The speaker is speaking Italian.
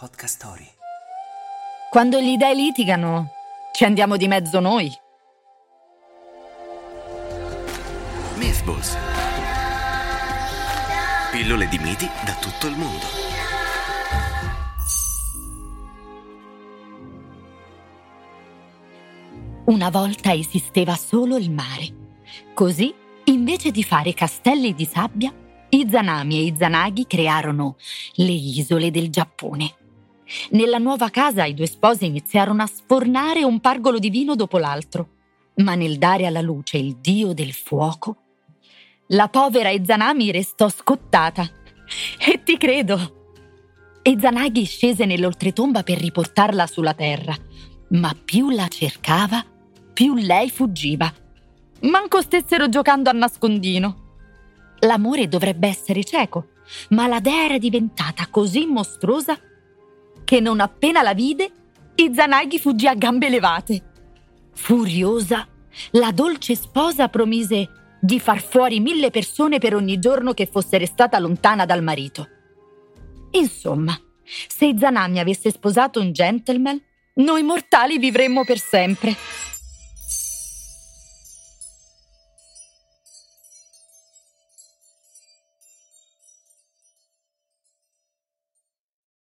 Podcast Story. Quando gli dei litigano, ci andiamo di mezzo noi. Mythballs. Pillole di miti da tutto il mondo. Una volta esisteva solo il mare. Così, invece di fare castelli di sabbia, i Zanami e i Zanaghi crearono le isole del Giappone. Nella nuova casa i due sposi iniziarono a sfornare un pargolo di vino dopo l'altro, ma nel dare alla luce il dio del fuoco, la povera Izanami restò scottata. E ti credo. Izanagi scese nell'oltretomba per riportarla sulla terra, ma più la cercava, più lei fuggiva. Manco stessero giocando a nascondino. L'amore dovrebbe essere cieco, ma la dea era diventata così mostruosa che non appena la vide, Izanagi fuggì a gambe levate. Furiosa, la dolce sposa promise di far fuori mille persone per ogni giorno che fosse restata lontana dal marito. Insomma, se Izanami avesse sposato un gentleman, noi mortali vivremmo per sempre.